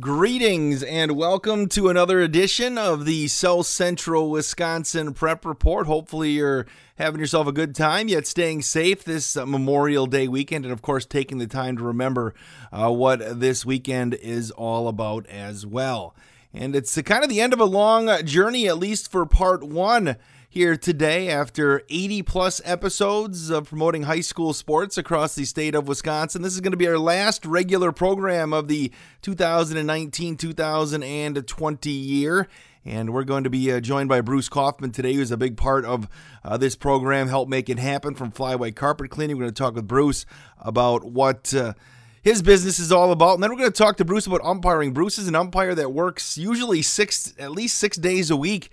Greetings and welcome to another edition of the South Central Wisconsin Prep Report. Hopefully, you're having yourself a good time, yet staying safe this Memorial Day weekend, and of course, taking the time to remember uh, what this weekend is all about as well. And it's kind of the end of a long journey, at least for part one here today after 80 plus episodes of promoting high school sports across the state of Wisconsin. This is going to be our last regular program of the 2019 2020 year. And we're going to be uh, joined by Bruce Kaufman today, who's a big part of uh, this program, help make it happen from Flyway Carpet Cleaning. We're going to talk with Bruce about what. Uh, his business is all about. And then we're going to talk to Bruce about umpiring. Bruce is an umpire that works usually six, at least six days a week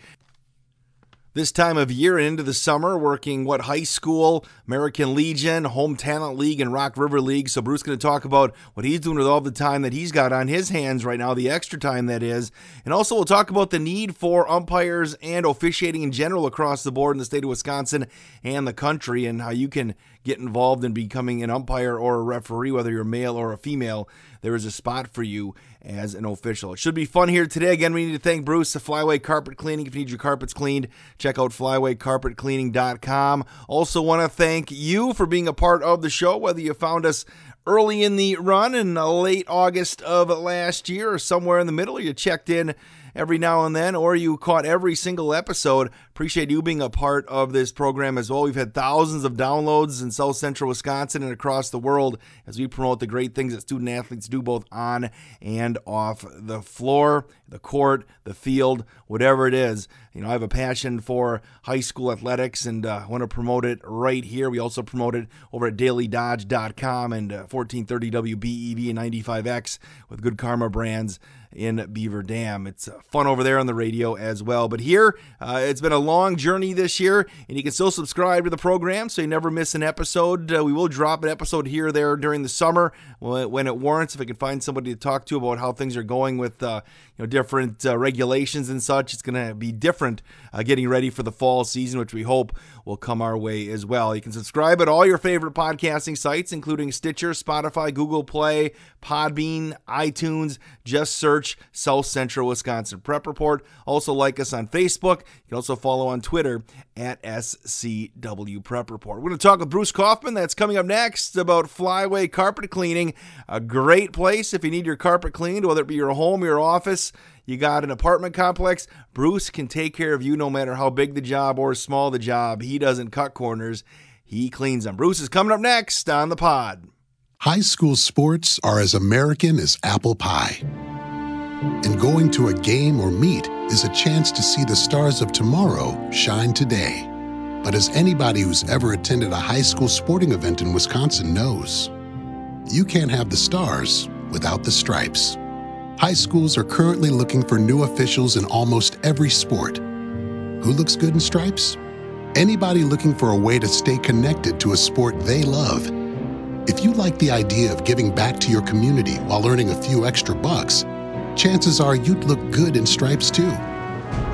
this time of year and into the summer, working what high school, American Legion, Home Talent League, and Rock River League. So Bruce going to talk about what he's doing with all the time that he's got on his hands right now, the extra time that is, and also we'll talk about the need for umpires and officiating in general across the board in the state of Wisconsin and the country, and how you can get involved in becoming an umpire or a referee, whether you're male or a female. There is a spot for you as an official. It should be fun here today. Again, we need to thank Bruce, the Flyway Carpet Cleaning. If you need your carpets cleaned, check out flywaycarpetcleaning.com. Also, want to thank you for being a part of the show, whether you found us early in the run in late August of last year or somewhere in the middle, you checked in every now and then, or you caught every single episode. Appreciate you being a part of this program as well. We've had thousands of downloads in South Central Wisconsin and across the world as we promote the great things that student athletes do both on and off the floor, the court, the field, whatever it is. You know, I have a passion for high school athletics and uh, want to promote it right here. We also promote it over at dailydodge.com and uh, 1430 WBEV and 95X with Good Karma brands in Beaver Dam. It's uh, fun over there on the radio as well. But here, uh, it's been a long journey this year, and you can still subscribe to the program so you never miss an episode. Uh, we will drop an episode here or there during the summer when it warrants. If I can find somebody to talk to about how things are going with uh, you know different uh, regulations and such, it's going to be different uh, getting ready for the fall season, which we hope will come our way as well. You can subscribe at all your favorite podcasting sites, including Stitcher, Spotify, Google Play, Podbean, iTunes. Just search South Central Wisconsin Prep Report. Also, like us on Facebook. You can also follow on Twitter at SCW Prep Report. We're going to talk with Bruce Kaufman. That's coming up next about Flyway Carpet Cleaning. A great place if you need your carpet cleaned, whether it be your home, your office you got an apartment complex, Bruce can take care of you no matter how big the job or small the job. He doesn't cut corners, he cleans them. Bruce is coming up next on the pod. High school sports are as American as apple pie. And going to a game or meet is a chance to see the stars of tomorrow shine today. But as anybody who's ever attended a high school sporting event in Wisconsin knows, you can't have the stars without the stripes. High schools are currently looking for new officials in almost every sport. Who looks good in stripes? Anybody looking for a way to stay connected to a sport they love. If you like the idea of giving back to your community while earning a few extra bucks, chances are you'd look good in stripes too.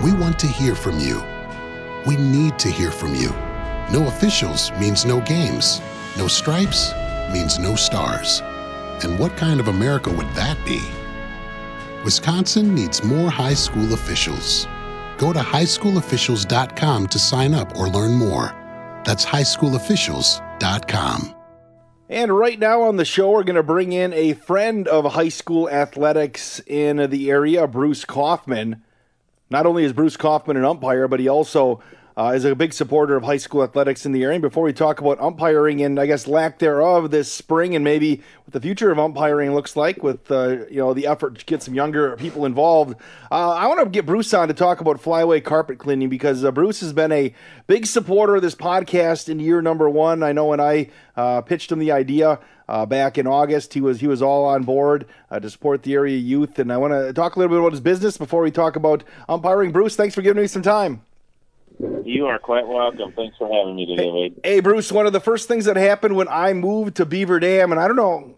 We want to hear from you. We need to hear from you. No officials means no games. No stripes means no stars. And what kind of America would that be? Wisconsin needs more high school officials. Go to highschoolofficials.com to sign up or learn more. That's highschoolofficials.com. And right now on the show, we're going to bring in a friend of high school athletics in the area, Bruce Kaufman. Not only is Bruce Kaufman an umpire, but he also uh, is a big supporter of high school athletics in the area. And before we talk about umpiring and I guess lack thereof this spring, and maybe what the future of umpiring looks like with uh, you know the effort to get some younger people involved, uh, I want to get Bruce on to talk about flyway carpet cleaning because uh, Bruce has been a big supporter of this podcast in year number one. I know when I uh, pitched him the idea. Uh, back in August. He was he was all on board uh, to support the area youth, and I want to talk a little bit about his business before we talk about umpiring. Bruce, thanks for giving me some time. You are quite welcome. Thanks for having me today, Wade. Hey, Bruce, one of the first things that happened when I moved to Beaver Dam, and I don't know,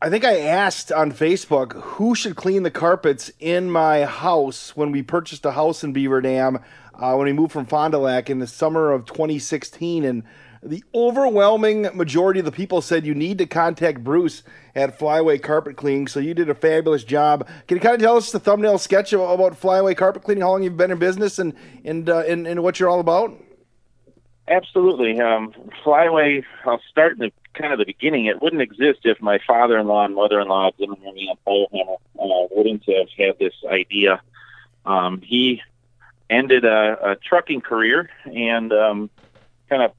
I think I asked on Facebook who should clean the carpets in my house when we purchased a house in Beaver Dam uh, when we moved from Fond du Lac in the summer of 2016. And the overwhelming majority of the people said you need to contact Bruce at Flyway Carpet Cleaning. So you did a fabulous job. Can you kind of tell us the thumbnail sketch about Flyway Carpet Cleaning, how long you've been in business, and and uh, and, and what you're all about? Absolutely. Um, Flyway, I'll start in the kind of the beginning. It wouldn't exist if my father-in-law and mother-in-law, Jim and and Firehammer, uh, wouldn't have had this idea. Um, he ended a, a trucking career and um, kind of,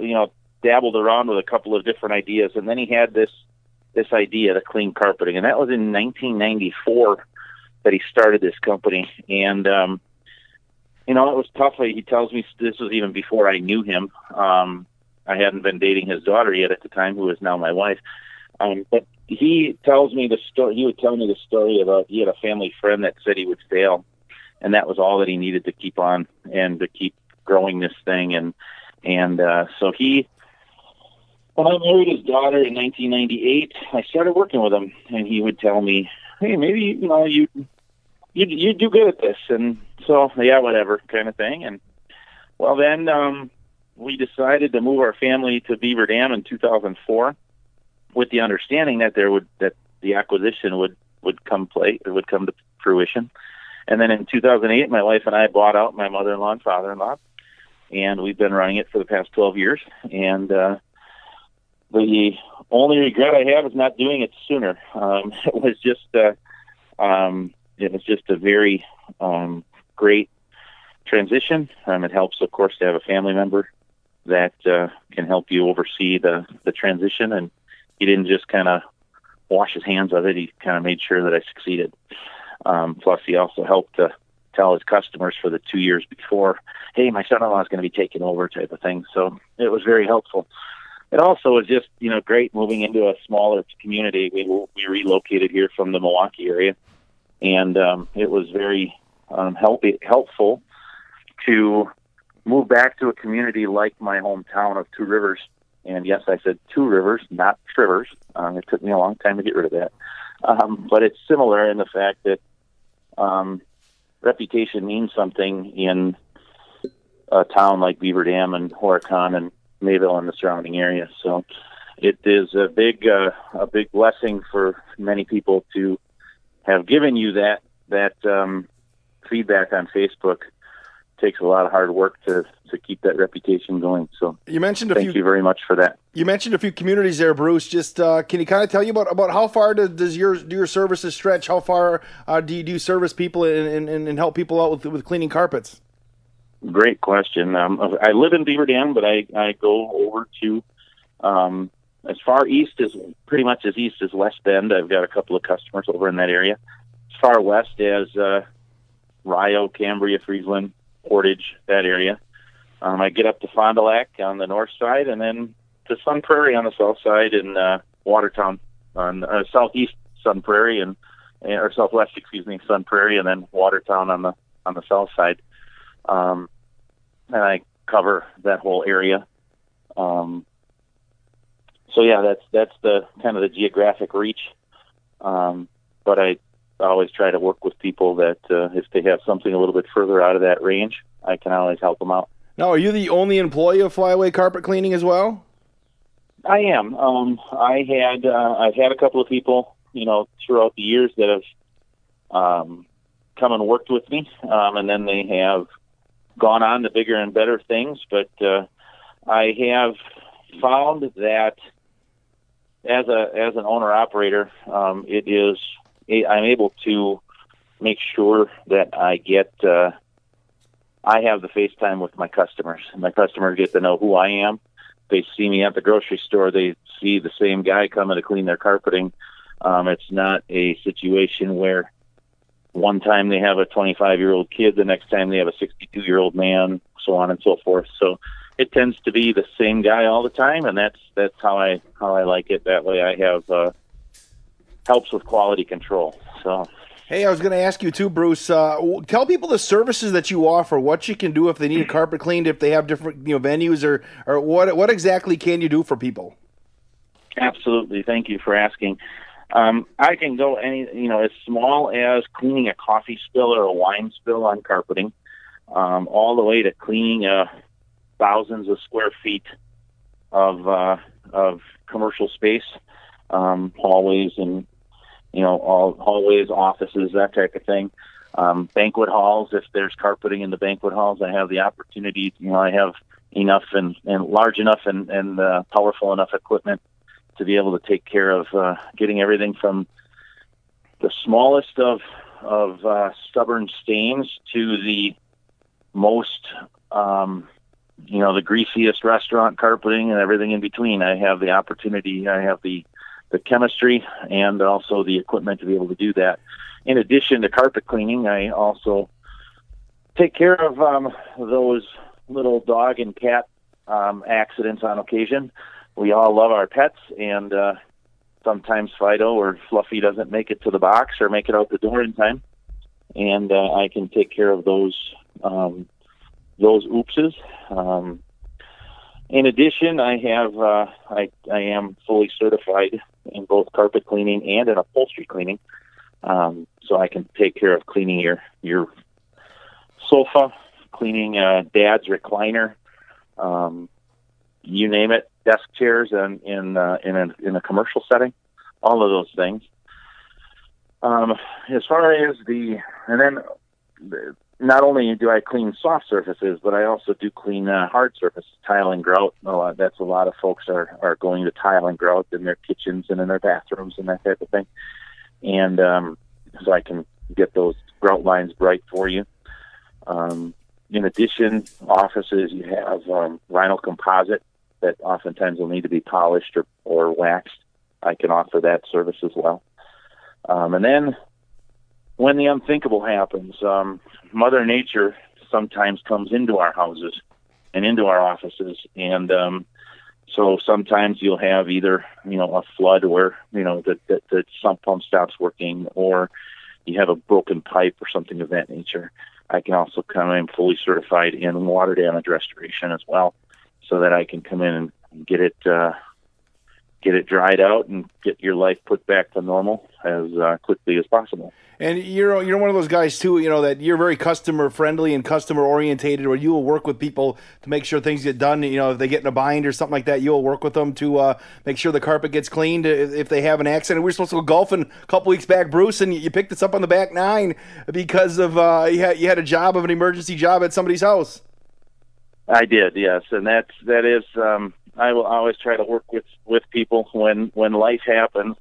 you know, dabbled around with a couple of different ideas, and then he had this this idea to clean carpeting, and that was in 1994 that he started this company. And um, you know, it was tough. He tells me this was even before I knew him. Um, I hadn't been dating his daughter yet at the time, who is now my wife. Um, but he tells me the story. He would tell me the story about he had a family friend that said he would fail, and that was all that he needed to keep on and to keep growing this thing. And and uh, so he, when I married his daughter in 1998, I started working with him, and he would tell me, "Hey, maybe you know you you you do good at this," and so yeah, whatever kind of thing. And well, then um, we decided to move our family to Beaver Dam in 2004, with the understanding that there would that the acquisition would would come play it would come to fruition. And then in 2008, my wife and I bought out my mother-in-law and father-in-law, and we've been running it for the past 12 years. And uh, the only regret I have is not doing it sooner. Um, it was just uh, um, it was just a very um, great transition. Um, it helps, of course, to have a family member that uh, can help you oversee the the transition. And he didn't just kind of wash his hands of it; he kind of made sure that I succeeded. Um, plus, he also helped to tell his customers for the two years before, "Hey, my son-in-law is going to be taking over," type of thing. So it was very helpful. It also was just you know great moving into a smaller community. We we relocated here from the Milwaukee area, and um, it was very um, help, helpful to move back to a community like my hometown of Two Rivers. And yes, I said Two Rivers, not Trivers. Um, it took me a long time to get rid of that. Um, but it's similar in the fact that um, reputation means something in a town like Beaver Dam and Horicon and Mayville and the surrounding area. So it is a big, uh, a big blessing for many people to have given you that that um, feedback on Facebook takes a lot of hard work to to keep that reputation going. So you mentioned a thank few, you very much for that. You mentioned a few communities there, Bruce. Just uh, can you kind of tell you about about how far does, does your do your services stretch? How far uh, do you do service people and, and, and help people out with with cleaning carpets? Great question. Um, I live in Beaver Dam, but I I go over to um, as far east as pretty much as east as West Bend. I've got a couple of customers over in that area. As far west as uh, Rio, Cambria, Friesland, Portage, that area. Um, I get up to Fond du Lac on the north side, and then to Sun Prairie on the south side, and uh, Watertown on uh, southeast Sun Prairie, and or southwest, excuse me, Sun Prairie, and then Watertown on the on the south side. Um, and I cover that whole area. Um, so yeah, that's that's the kind of the geographic reach. Um, but I I always try to work with people that uh, if they have something a little bit further out of that range, I can always help them out. Now, are you the only employee of Flyway Carpet Cleaning as well? I am. Um, I had uh, I've had a couple of people, you know, throughout the years that have um, come and worked with me, um, and then they have gone on to bigger and better things. But uh, I have found that as a as an owner operator, um, it is I'm able to make sure that I get uh, I have the FaceTime with my customers. My customers get to know who I am. They see me at the grocery store. They see the same guy coming to clean their carpeting. Um, it's not a situation where one time they have a 25 year old kid, the next time they have a 62 year old man, so on and so forth. So it tends to be the same guy all the time, and that's that's how I how I like it. That way, I have uh, helps with quality control. So. Hey, I was going to ask you too, Bruce. Uh, tell people the services that you offer, what you can do if they need a carpet cleaned, if they have different you know venues, or or what what exactly can you do for people? Absolutely, thank you for asking. Um, I can go any you know as small as cleaning a coffee spill or a wine spill on carpeting, um, all the way to cleaning a thousands of square feet of uh, of commercial space, um, hallways and you know all hallways, offices, that type of thing. Um, banquet halls, if there's carpeting in the banquet halls, I have the opportunity. You know, I have enough and, and large enough and, and uh, powerful enough equipment to be able to take care of uh, getting everything from the smallest of of uh, stubborn stains to the most um, you know the greasiest restaurant carpeting and everything in between. I have the opportunity. I have the the chemistry and also the equipment to be able to do that. In addition to carpet cleaning, I also take care of um, those little dog and cat um, accidents on occasion. We all love our pets, and uh, sometimes Fido or Fluffy doesn't make it to the box or make it out the door in time, and uh, I can take care of those um, those oopses. Um, in addition, I have uh, I I am fully certified in both carpet cleaning and in upholstery cleaning, um, so I can take care of cleaning your your sofa, cleaning uh, dad's recliner, um, you name it, desk chairs, and in uh, in a in a commercial setting, all of those things. Um, as far as the and then not only do I clean soft surfaces, but I also do clean uh, hard surfaces, tile and grout. A lot, that's a lot of folks are are going to tile and grout in their kitchens and in their bathrooms and that type of thing. And um, so I can get those grout lines bright for you. Um, in addition, offices you have um, vinyl composite that oftentimes will need to be polished or, or waxed. I can offer that service as well. Um, and then when the unthinkable happens, um, Mother Nature sometimes comes into our houses and into our offices, and um, so sometimes you'll have either you know a flood where you know the, the, the sump pump stops working, or you have a broken pipe or something of that nature. I can also come in fully certified in water damage restoration as well, so that I can come in and get it uh, get it dried out and get your life put back to normal as uh, quickly as possible. And you're you're one of those guys too, you know, that you're very customer friendly and customer orientated, where you will work with people to make sure things get done. You know, if they get in a bind or something like that, you'll work with them to uh, make sure the carpet gets cleaned if they have an accident. We were supposed to go golfing a couple weeks back, Bruce, and you picked us up on the back nine because of uh, you had you had a job of an emergency job at somebody's house. I did, yes, and that's that is. Um, I will always try to work with with people when when life happens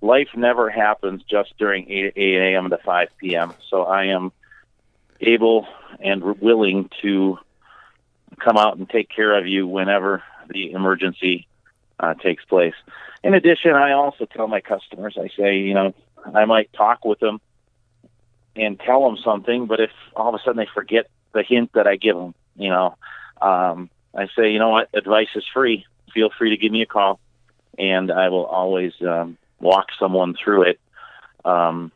life never happens just during 8, 8 a.m. to 5 p.m. So I am able and willing to come out and take care of you whenever the emergency uh, takes place. In addition, I also tell my customers, I say, you know, I might talk with them and tell them something, but if all of a sudden they forget the hint that I give them, you know, um, I say, you know what, advice is free. Feel free to give me a call, and I will always um, walk someone through it. Um,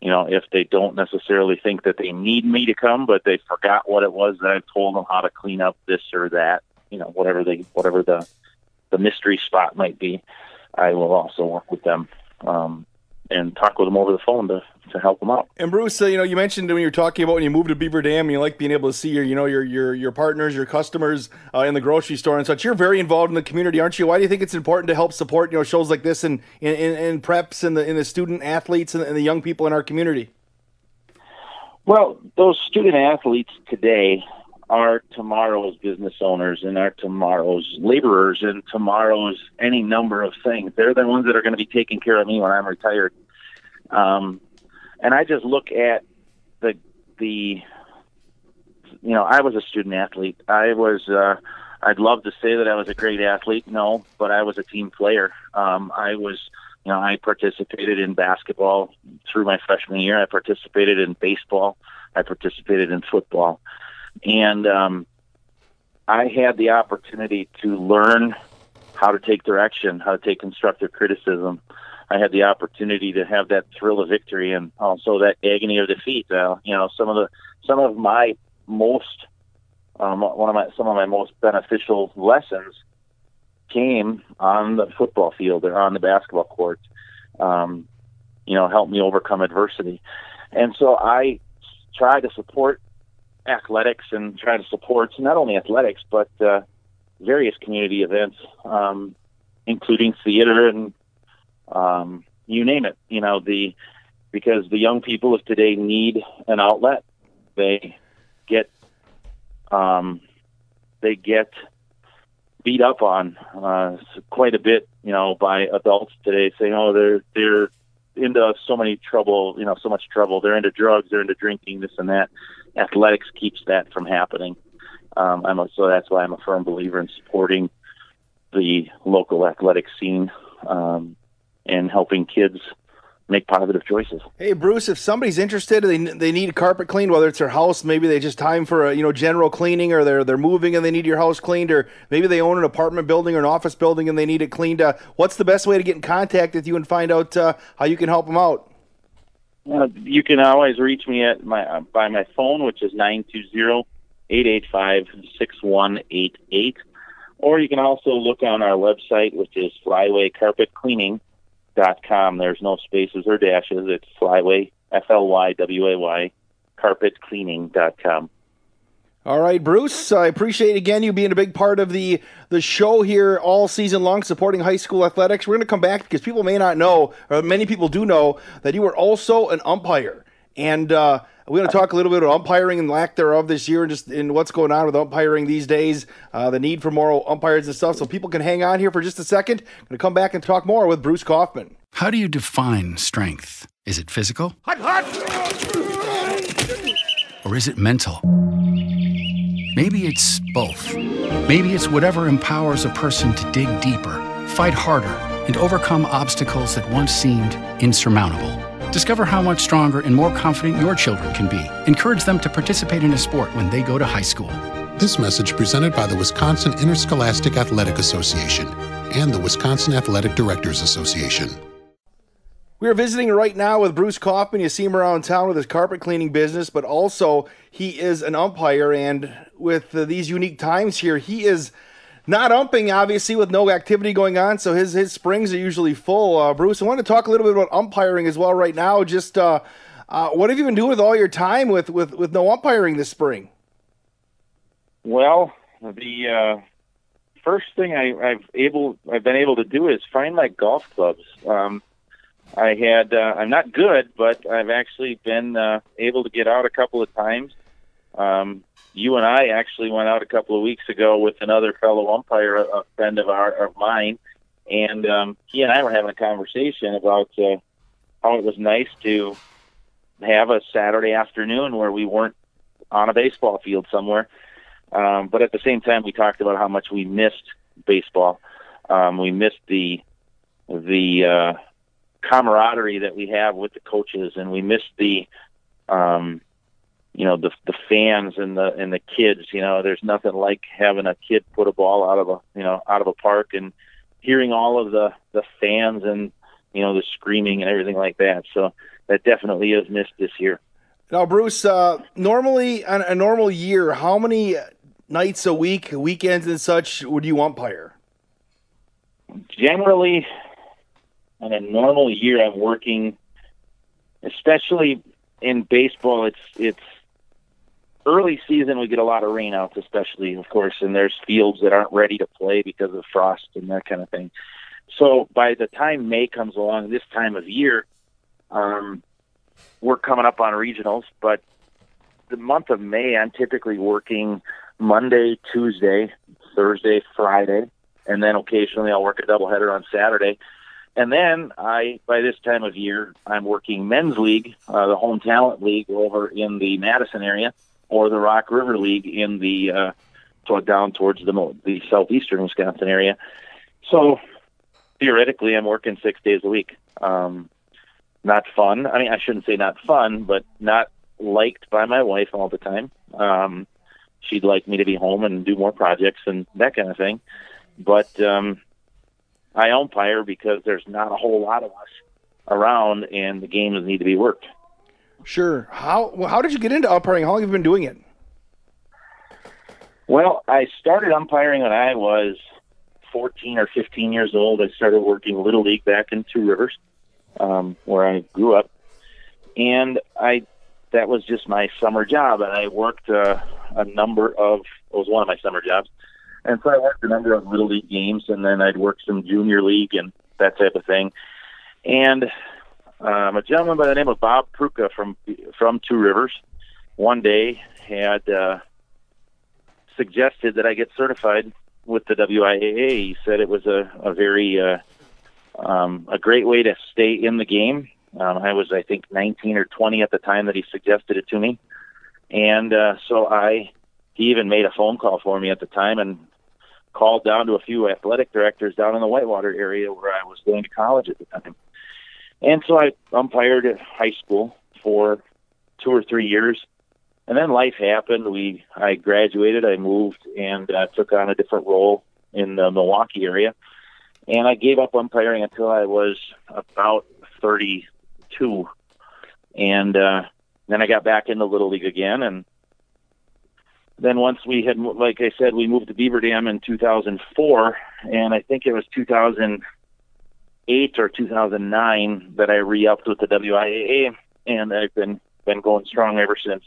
you know, if they don't necessarily think that they need me to come, but they forgot what it was that I told them how to clean up this or that, you know, whatever they, whatever the, the mystery spot might be, I will also work with them um, and talk with them over the phone to to help them out. And Bruce, uh, you know, you mentioned when you were talking about when you moved to Beaver Dam, you like being able to see your, you know, your your your partners, your customers uh, in the grocery store and such. You're very involved in the community, aren't you? Why do you think it's important to help support, you know, shows like this and in, in, in, preps and the in the student athletes and, and the young people in our community? Well, those student athletes today are tomorrow's business owners and are tomorrow's laborers and tomorrow's any number of things. They're the ones that are going to be taking care of me when I'm retired. Um, and I just look at the the you know I was a student athlete. I was uh, I'd love to say that I was a great athlete. No, but I was a team player. Um, I was you know I participated in basketball through my freshman year. I participated in baseball. I participated in football, and um, I had the opportunity to learn how to take direction, how to take constructive criticism, I had the opportunity to have that thrill of victory and also that agony of defeat. Uh, you know, some of the some of my most um, one of my some of my most beneficial lessons came on the football field or on the basketball court. Um, you know, helped me overcome adversity, and so I try to support athletics and try to support not only athletics but uh, various community events, um, including theater and um, you name it. You know the because the young people of today need an outlet. They get um, they get beat up on uh, quite a bit, you know, by adults today, saying, "Oh, they're they're into so many trouble, you know, so much trouble. They're into drugs, they're into drinking, this and that." Athletics keeps that from happening. Um, I'm a, so that's why I'm a firm believer in supporting the local athletic scene um, and helping kids make positive choices. Hey Bruce, if somebody's interested, they they need a carpet cleaned, whether it's their house, maybe they just time for a you know general cleaning, or they're they're moving and they need your house cleaned, or maybe they own an apartment building or an office building and they need it cleaned. Uh, what's the best way to get in contact with you and find out uh, how you can help them out? Uh, you can always reach me at my uh, by my phone, which is nine two zero eight eight five six one eight eight, or you can also look on our website, which is Flyway Carpet Cleaning dot com. There's no spaces or dashes. It's Flyway, F L Y W A Y, carpetcleaning dot com. All right, Bruce. I appreciate again you being a big part of the the show here all season long, supporting high school athletics. We're going to come back because people may not know, or many people do know, that you were also an umpire, and uh, we're going to talk a little bit about umpiring and lack thereof this year, and just in what's going on with umpiring these days, uh, the need for more umpires and stuff. So people can hang on here for just a second. I'm going to come back and talk more with Bruce Kaufman. How do you define strength? Is it physical? Hot, hot. Or is it mental? Maybe it's both. Maybe it's whatever empowers a person to dig deeper, fight harder, and overcome obstacles that once seemed insurmountable. Discover how much stronger and more confident your children can be. Encourage them to participate in a sport when they go to high school. This message presented by the Wisconsin Interscholastic Athletic Association and the Wisconsin Athletic Directors Association. We are visiting right now with Bruce Kaufman. You see him around town with his carpet cleaning business, but also he is an umpire. And with uh, these unique times here, he is not umping, obviously, with no activity going on. So his his springs are usually full. Uh, Bruce, I want to talk a little bit about umpiring as well right now. Just uh, uh, what have you been doing with all your time with with, with no umpiring this spring? Well, the uh, first thing I, have able I've been able to do is find my golf clubs. Um, I had uh, I'm not good, but I've actually been uh, able to get out a couple of times. Um, you and I actually went out a couple of weeks ago with another fellow umpire, a friend of our of mine, and um, he and I were having a conversation about uh, how it was nice to have a Saturday afternoon where we weren't on a baseball field somewhere. Um, but at the same time, we talked about how much we missed baseball. Um, we missed the the uh, camaraderie that we have with the coaches, and we missed the, um, you know, the the fans and the and the kids. You know, there's nothing like having a kid put a ball out of a you know out of a park and hearing all of the the fans and you know the screaming and everything like that. So that definitely is missed this year. Now, Bruce, uh, normally on a normal year, how many nights a week, weekends and such, would you umpire? Generally, on a normal year, I'm working, especially in baseball. It's it's early season. We get a lot of rainouts, especially of course, and there's fields that aren't ready to play because of frost and that kind of thing. So by the time May comes along, this time of year, um, we're coming up on regionals. But the month of May, I'm typically working Monday, Tuesday, Thursday, Friday, and then occasionally I'll work a doubleheader on Saturday. And then I, by this time of year, I'm working men's league, uh, the home talent league over in the Madison area, or the Rock River League in the uh, so down towards the the southeastern Wisconsin area. So theoretically, I'm working six days a week. Um, not fun. I mean, I shouldn't say not fun, but not liked by my wife all the time. Um, she'd like me to be home and do more projects and that kind of thing. But um, I umpire because there's not a whole lot of us around, and the games need to be worked. Sure. How well, how did you get into umpiring? How long have you been doing it? Well, I started umpiring when I was 14 or 15 years old. I started working little league back in Two Rivers, um, where I grew up, and I that was just my summer job, and I worked uh, a number of. It was one of my summer jobs, and so I worked a number of little league games, and then I'd work some junior league and that type of thing. And um, a gentleman by the name of Bob Pruka from from Two Rivers, one day had uh, suggested that I get certified with the WIAA. He said it was a, a very uh, um, a great way to stay in the game. Um, I was, I think, 19 or 20 at the time that he suggested it to me, and uh, so I. He even made a phone call for me at the time and called down to a few athletic directors down in the Whitewater area where I was going to college at the time. And so I umpired at high school for two or three years, and then life happened. We I graduated, I moved, and uh, took on a different role in the Milwaukee area, and I gave up umpiring until I was about 32, and uh, then I got back into little league again, and then once we had, like I said, we moved to Beaver Dam in 2004, and I think it was 2008 or 2009 that I re-upped with the WIAA, and I've been been going strong ever since.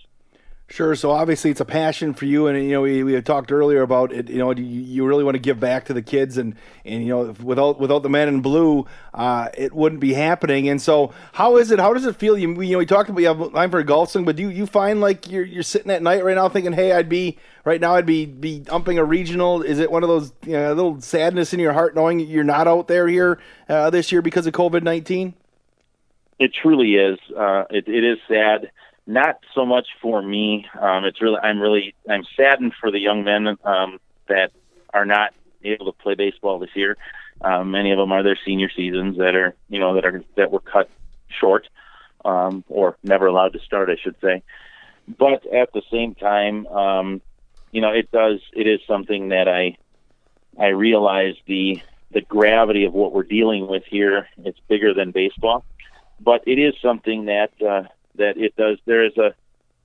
Sure. So obviously it's a passion for you, and you know we, we had talked earlier about it. You know you, really want to give back to the kids, and and you know without without the men in blue, uh, it wouldn't be happening. And so how is it? How does it feel? You, you know we talked about you have time for golf swing, but do you, you find like you're you're sitting at night right now thinking, hey, I'd be right now, I'd be be umping a regional. Is it one of those you know, a little sadness in your heart knowing you're not out there here uh, this year because of COVID nineteen? It truly is. Uh, it, it is sad not so much for me. Um, it's really I'm really I'm saddened for the young men um, that are not able to play baseball this year. Um, many of them are their senior seasons that are you know that are that were cut short um, or never allowed to start, I should say. But at the same time, um, you know, it does it is something that I I realize the the gravity of what we're dealing with here. It's bigger than baseball, but it is something that uh, that it does. There is a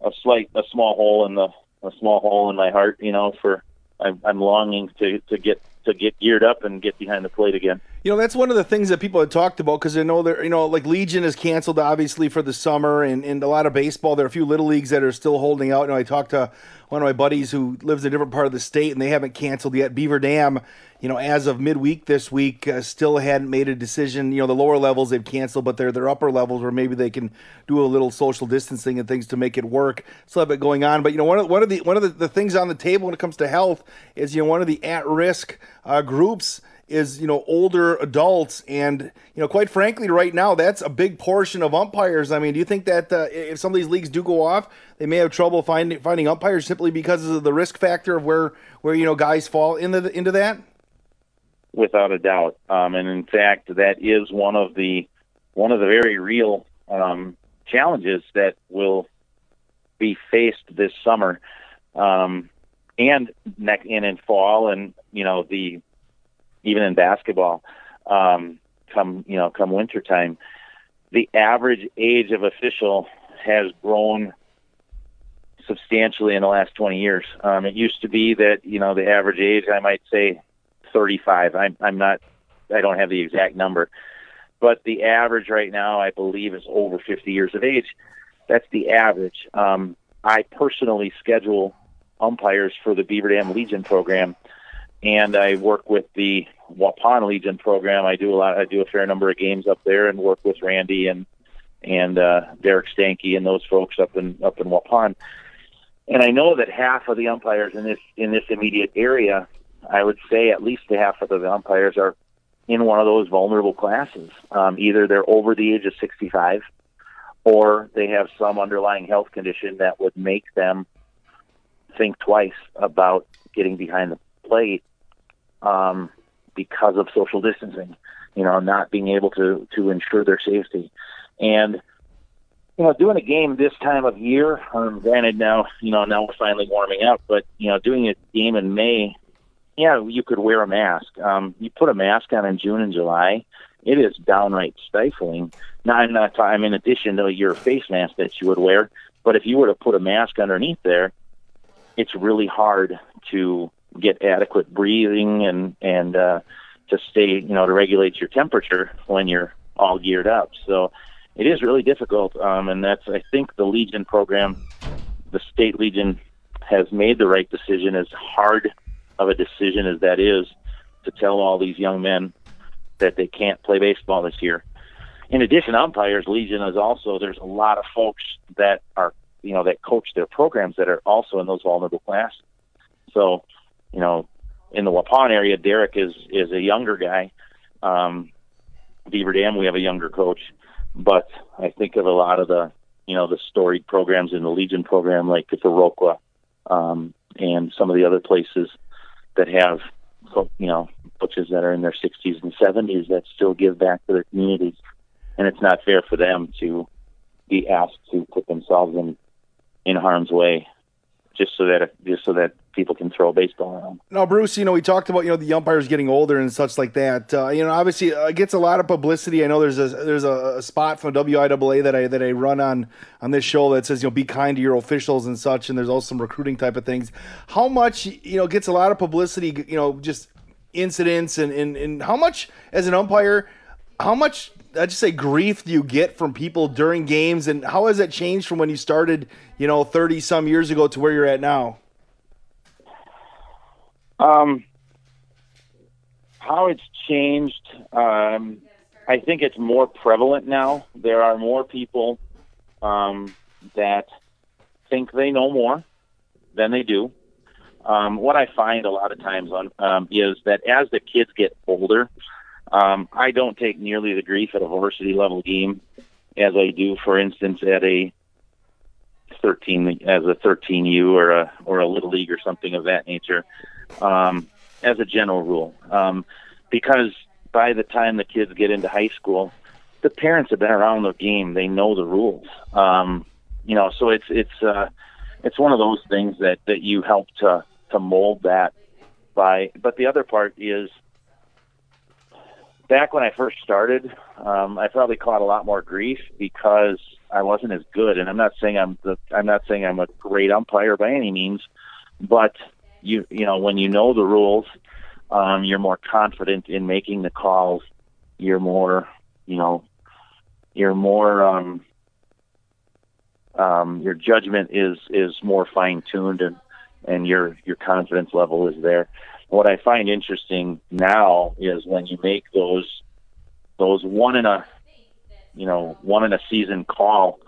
a slight a small hole in the a small hole in my heart, you know, for I'm, I'm longing to to get to get geared up and get behind the plate again. You know, that's one of the things that people have talked about because I know that you know, like Legion is canceled obviously for the summer, and, and a lot of baseball. There are a few little leagues that are still holding out. You know, I talked to one of my buddies who lives in a different part of the state, and they haven't canceled yet. Beaver Dam, you know, as of midweek this week, uh, still hadn't made a decision. You know, the lower levels they've canceled, but they're their upper levels where maybe they can do a little social distancing and things to make it work. Still have it going on, but you know, one of one of the one of the, the things on the table when it comes to health is you know one of the at risk uh, groups is you know older adults. And you know quite frankly right now that's a big portion of umpires. I mean do you think that uh, if some of these leagues do go off they may have trouble finding finding umpires simply because of the risk factor of where where you know guys fall into the, into that? Without a doubt. Um, and in fact that is one of the one of the very real um, challenges that will be faced this summer. Um, and next and in fall and you know the even in basketball, um, come you know come wintertime, the average age of official has grown substantially in the last 20 years. Um, it used to be that you know the average age I might say 35. I'm I'm not I don't have the exact number, but the average right now I believe is over 50 years of age. That's the average. Um, I personally schedule umpires for the Beaver Dam Legion program and I work with the Waupun Legion program. I do a lot. I do a fair number of games up there, and work with Randy and and uh, Derek Stanky and those folks up in up in Waupun. And I know that half of the umpires in this in this immediate area, I would say at least half of the umpires are in one of those vulnerable classes. Um, either they're over the age of 65, or they have some underlying health condition that would make them think twice about getting behind the plate um, because of social distancing, you know, not being able to to ensure their safety, and you know, doing a game this time of year. Um, granted, now you know now we're finally warming up, but you know, doing a game in May, yeah, you could wear a mask. Um, you put a mask on in June and July, it is downright stifling. I'm not. I'm in addition to your face mask that you would wear, but if you were to put a mask underneath there, it's really hard to get adequate breathing and and uh, to stay you know to regulate your temperature when you're all geared up. So it is really difficult. Um, and that's I think the Legion program, the state Legion, has made the right decision. As hard of a decision as that is, to tell all these young men that they can't play baseball this year. In addition, umpires Legion is also there's a lot of folks that are you know that coach their programs that are also in those vulnerable classes. So, you know, in the Waupun area, Derek is is a younger guy. Um, Beaver Dam, we have a younger coach, but I think of a lot of the you know the storied programs in the Legion program, like Viroqua, um, and some of the other places that have you know coaches that are in their 60s and 70s that still give back to their communities, and it's not fair for them to be asked to put themselves in in harm's way just so that just so that people can throw a baseball around. Now, Bruce, you know, we talked about you know the umpires getting older and such like that. Uh, you know, obviously uh, it gets a lot of publicity. I know there's a there's a, spot from WIAA that I that I run on on this show that says you know be kind to your officials and such. And there's also some recruiting type of things. How much you know gets a lot of publicity? You know, just incidents and and, and how much as an umpire, how much I just say grief do you get from people during games, and how has that changed from when you started, you know, thirty some years ago to where you're at now? Um, how it's changed, um, I think it's more prevalent now. There are more people um, that think they know more than they do. Um, what I find a lot of times on um, is that as the kids get older, um, I don't take nearly the grief at a varsity level game as I do, for instance, at a 13 as a 13U or a or a little league or something of that nature. Um, as a general rule, um, because by the time the kids get into high school, the parents have been around the game; they know the rules. Um, you know, so it's it's uh, it's one of those things that that you help to to mold that by. But the other part is back when I first started, um, I probably caught a lot more grief because I wasn't as good. And I'm not saying I'm the I'm not saying I'm a great umpire by any means, but you you know when you know the rules, um, you're more confident in making the calls. You're more you know you're more um, um, your judgment is is more fine tuned and and your your confidence level is there what I find interesting now is when you make those those one in a you know one in a season call,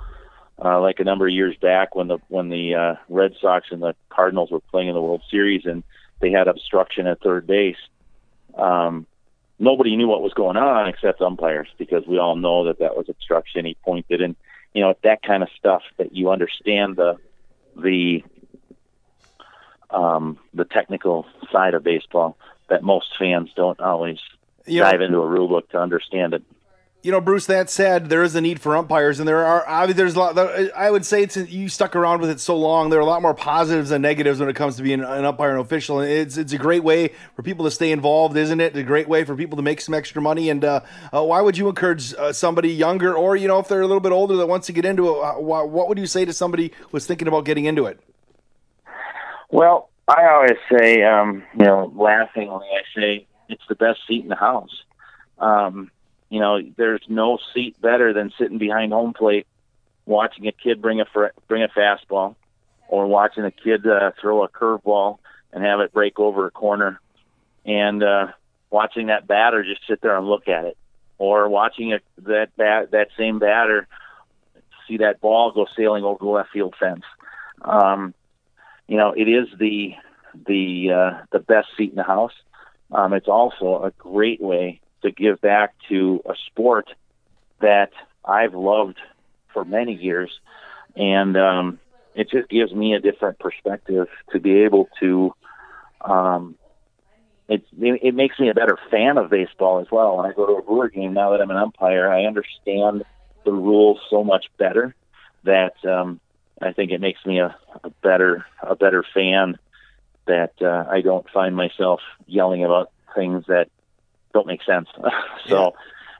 uh, like a number of years back when the when the uh, Red Sox and the Cardinals were playing in the World Series and they had obstruction at third base. Um, nobody knew what was going on except umpires because we all know that that was obstruction. He pointed and you know that kind of stuff that you understand the the um, the technical side of baseball that most fans don't always you dive know, into a rule book to understand it. You know, Bruce. That said, there is a need for umpires, and there are I mean, there's a lot. I would say it's you stuck around with it so long. There are a lot more positives than negatives when it comes to being an umpire and official. And it's it's a great way for people to stay involved, isn't it? A great way for people to make some extra money. And uh, uh, why would you encourage uh, somebody younger, or you know, if they're a little bit older that wants to get into it? Uh, what would you say to somebody who's thinking about getting into it? Well, I always say, um, you know, laughingly, I say it's the best seat in the house. Um, you know, there's no seat better than sitting behind home plate, watching a kid bring a bring a fastball, or watching a kid uh, throw a curveball and have it break over a corner, and uh, watching that batter just sit there and look at it, or watching a, that bat that same batter see that ball go sailing over the left field fence. Um, you know, it is the the uh, the best seat in the house. Um, it's also a great way to give back to a sport that I've loved for many years, and um, it just gives me a different perspective to be able to. Um, it it makes me a better fan of baseball as well. When I go to a Brewer game now that I'm an umpire, I understand the rules so much better that um, I think it makes me a, a better a better fan that uh, I don't find myself yelling about things that don't make sense. so, yeah.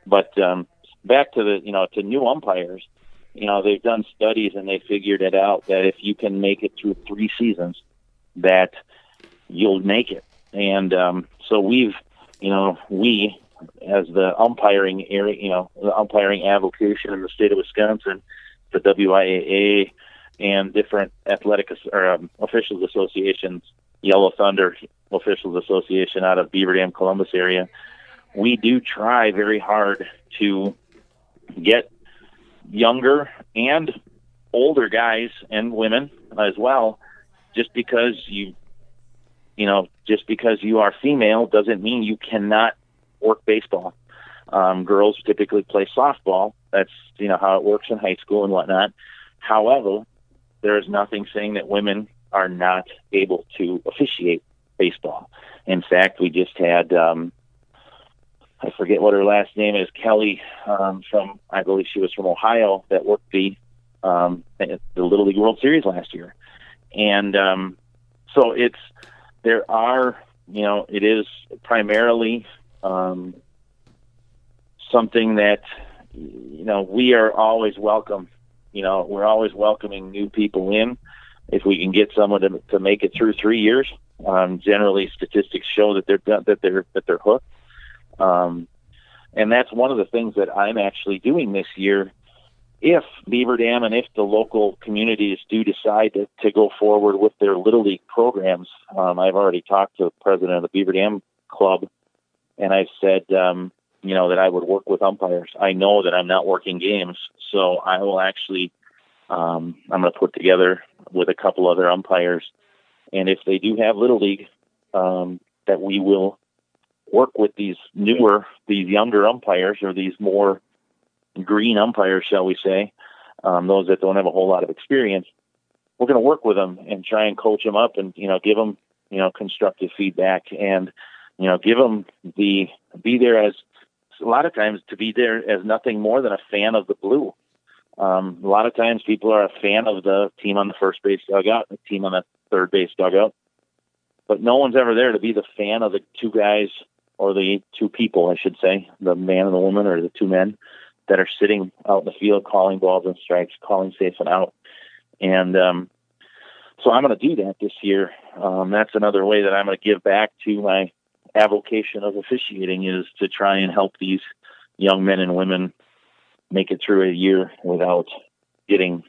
but um, back to the you know to new umpires, you know they've done studies and they figured it out that if you can make it through three seasons, that you'll make it. And um, so we've you know we as the umpiring area, you know, the umpiring avocation in the state of Wisconsin, the WIAA and different athletic or um, officials associations, Yellow Thunder Officials Association out of Beaver Dam, Columbus area. We do try very hard to get younger and older guys and women as well. Just because you, you know, just because you are female doesn't mean you cannot work baseball. Um, girls typically play softball. That's you know how it works in high school and whatnot. However, there is nothing saying that women are not able to officiate baseball. In fact, we just had um, I forget what her last name is, Kelly um, from I believe she was from Ohio that worked the um, the Little League World Series last year, and um, so it's there are you know it is primarily um, something that you know we are always welcome. You know we're always welcoming new people in if we can get someone to, to make it through three years. Um, generally, statistics show that they're that they're that they're hooked. Um, and that's one of the things that I'm actually doing this year. If Beaver Dam and if the local communities do decide to, to go forward with their Little League programs, um, I've already talked to the president of the Beaver Dam Club, and I've said, um, you know, that I would work with umpires. I know that I'm not working games, so I will actually, um, I'm going to put together with a couple other umpires, and if they do have Little League, um, that we will work with these newer, these younger umpires or these more green umpires, shall we say, um, those that don't have a whole lot of experience. We're going to work with them and try and coach them up and you know give them you know constructive feedback and you know give them the be there as a lot of times to be there as nothing more than a fan of the blue. Um, a lot of times people are a fan of the team on the first base dugout, the team on the third base dugout, but no one's ever there to be the fan of the two guys or the two people, I should say, the man and the woman, or the two men that are sitting out in the field calling balls and strikes, calling safe and out. And um, so I'm going to do that this year. Um, that's another way that I'm going to give back to my avocation of officiating is to try and help these young men and women make it through a year without getting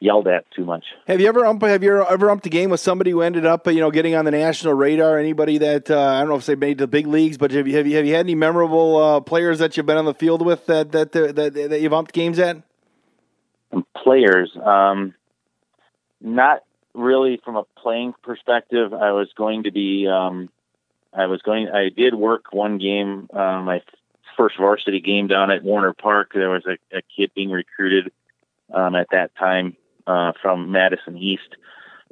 yelled at too much. Have you ever ump, have you ever umped a game with somebody who ended up you know getting on the national radar? Anybody that uh, I don't know if they made the big leagues, but have you have you, have you had any memorable uh, players that you've been on the field with that that that, that, that you've umped games at? players, um, not really from a playing perspective. I was going to be. Um, I was going. I did work one game. Uh, my first varsity game down at Warner Park. There was a, a kid being recruited um, at that time uh, from Madison East.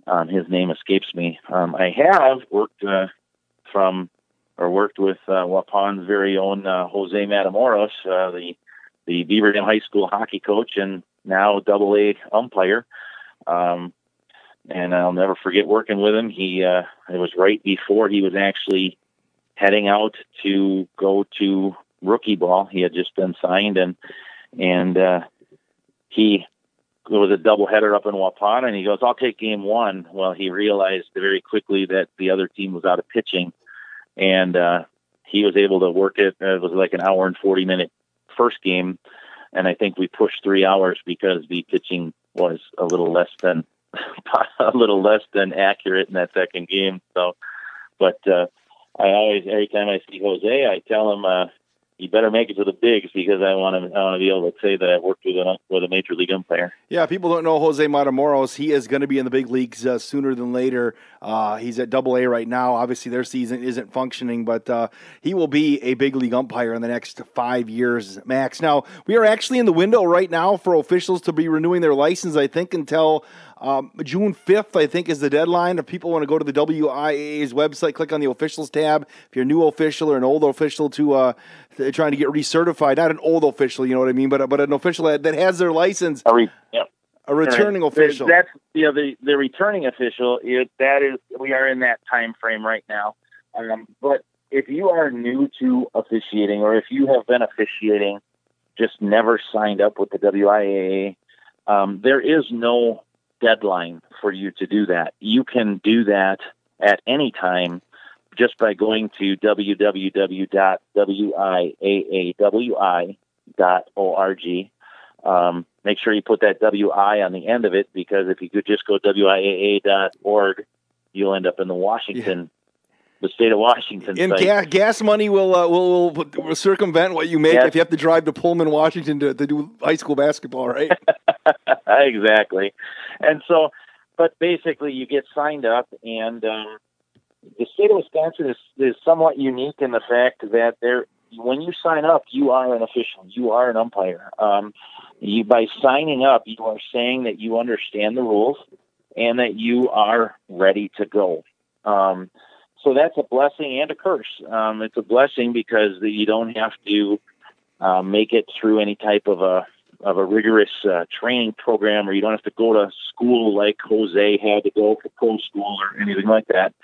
Um, his name escapes me. Um, I have worked uh, from or worked with uh, Waupun's very own uh, Jose Matamoros, uh, the the Beaver Dam High School hockey coach and now Double A umpire. Um, and I'll never forget working with him. He uh, it was right before he was actually heading out to go to rookie ball. He had just been signed and and uh, he it was a doubleheader up in Waupun, and he goes, "I'll take game one." Well, he realized very quickly that the other team was out of pitching, and uh, he was able to work it. It was like an hour and forty minute first game, and I think we pushed three hours because the pitching was a little less than a little less than accurate in that second game. So, but uh, I always every time I see Jose, I tell him, uh, you better make it to the bigs because I want to I want to be able to say that I worked with a with a major league umpire. Yeah, people don't know Jose Matamoros. He is going to be in the big leagues uh, sooner than later. Uh, he's at Double A right now. Obviously, their season isn't functioning, but uh, he will be a big league umpire in the next five years max. Now, we are actually in the window right now for officials to be renewing their license. I think until um, June 5th, I think, is the deadline. If people want to go to the WIAA's website, click on the officials tab. If you're a new official or an old official to uh, trying to get recertified, not an old official, you know what I mean, but but an official that, that has their license. A, re- yep. a returning right. official. That's you know the the returning official. It, that is we are in that time frame right now. Um, but if you are new to officiating, or if you have been officiating, just never signed up with the WIAA, um, there is no deadline for you to do that. You can do that at any time just by going to www.wiaawi.org. Um, make sure you put that WI on the end of it because if you could just go wiaa.org, you'll end up in the Washington. Yeah. The state of Washington. And ga- gas money will, uh, will, will will circumvent what you make yes. if you have to drive to Pullman, Washington, to, to do high school basketball, right? exactly. And so, but basically, you get signed up, and um, the state of Wisconsin is, is somewhat unique in the fact that there, when you sign up, you are an official, you are an umpire. Um, you by signing up, you are saying that you understand the rules and that you are ready to go. Um, so that's a blessing and a curse. Um, it's a blessing because you don't have to uh, make it through any type of a of a rigorous uh, training program, or you don't have to go to school like Jose had to go for pro school or anything like that.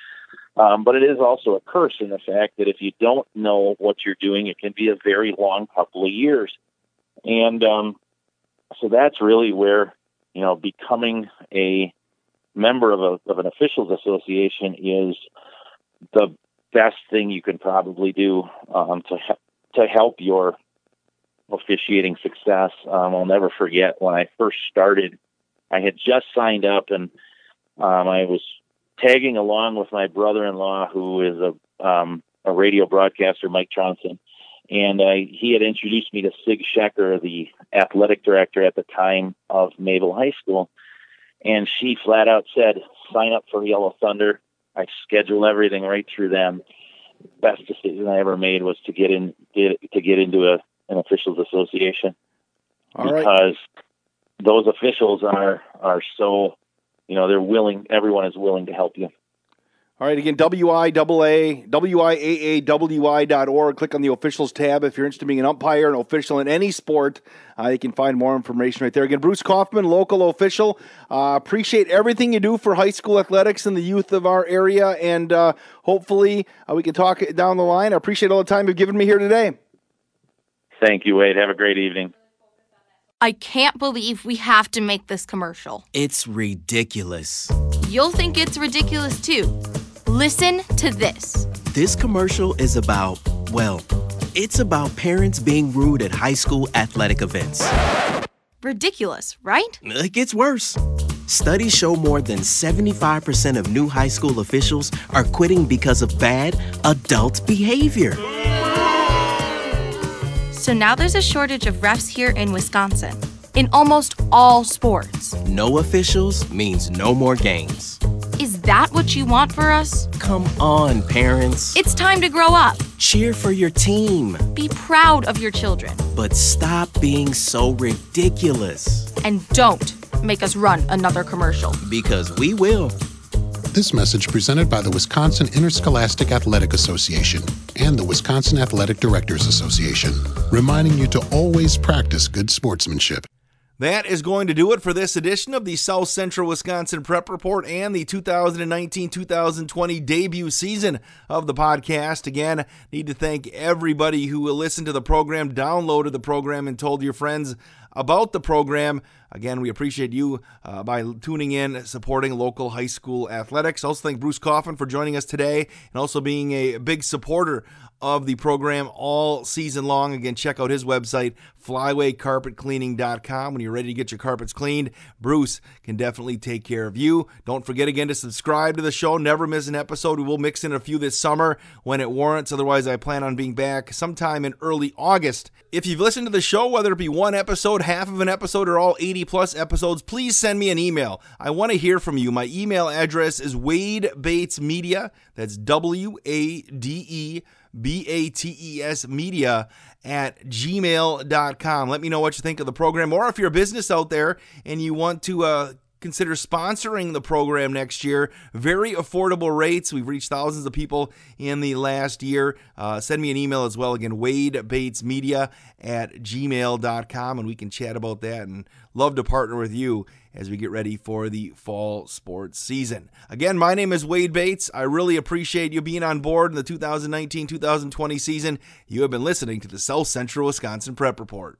Um, but it is also a curse in the fact that if you don't know what you're doing, it can be a very long couple of years. And um, so that's really where, you know, becoming a member of, a, of an officials association is the best thing you can probably do um, to, to help your officiating success. Um, I'll never forget when I first started, I had just signed up and um, I was tagging along with my brother-in-law, who is a um, a radio broadcaster, Mike Johnson, and uh, he had introduced me to Sig Shecker, the athletic director at the time of Mayville High School, and she flat out said, "Sign up for Yellow Thunder." I schedule everything right through them. Best decision I ever made was to get in to get into a, an officials association All because right. those officials are are so you know they're willing. Everyone is willing to help you. All right, again, W-I-A-A, W-I-A-A-W-I dot org. Click on the officials tab if you're interested in being an umpire, an official in any sport. Uh, you can find more information right there. Again, Bruce Kaufman, local official. Uh, appreciate everything you do for high school athletics and the youth of our area, and uh, hopefully uh, we can talk down the line. I appreciate all the time you've given me here today. Thank you, Wade. Have a great evening. I can't believe we have to make this commercial. It's ridiculous. You'll think it's ridiculous too. Listen to this. This commercial is about, well, it's about parents being rude at high school athletic events. Ridiculous, right? It gets worse. Studies show more than 75% of new high school officials are quitting because of bad adult behavior. So now there's a shortage of refs here in Wisconsin, in almost all sports. No officials means no more games. Is that what you want for us? Come on, parents. It's time to grow up. Cheer for your team. Be proud of your children. But stop being so ridiculous. And don't make us run another commercial. Because we will. This message presented by the Wisconsin Interscholastic Athletic Association and the Wisconsin Athletic Directors Association, reminding you to always practice good sportsmanship. That is going to do it for this edition of the South Central Wisconsin Prep Report and the 2019 2020 debut season of the podcast. Again, need to thank everybody who will listen to the program, downloaded the program, and told your friends about the program. Again, we appreciate you uh, by tuning in, supporting local high school athletics. Also, thank Bruce Coffin for joining us today and also being a big supporter of the program all season long. Again, check out his website, flywaycarpetcleaning.com. When you're ready to get your carpets cleaned, Bruce can definitely take care of you. Don't forget again to subscribe to the show. Never miss an episode. We will mix in a few this summer when it warrants. Otherwise, I plan on being back sometime in early August. If you've listened to the show, whether it be one episode, half of an episode, or all 80 plus episodes, please send me an email. I want to hear from you. My email address is Wade Bates Media. That's W A D E B A T E S media at gmail.com. Let me know what you think of the program, or if you're a business out there and you want to uh, consider sponsoring the program next year. Very affordable rates. We've reached thousands of people in the last year. Uh, send me an email as well. Again, Wade Bates Media at gmail.com, and we can chat about that and love to partner with you as we get ready for the fall sports season. Again, my name is Wade Bates. I really appreciate you being on board in the 2019 2020 season. You have been listening to the South Central Wisconsin Prep Report.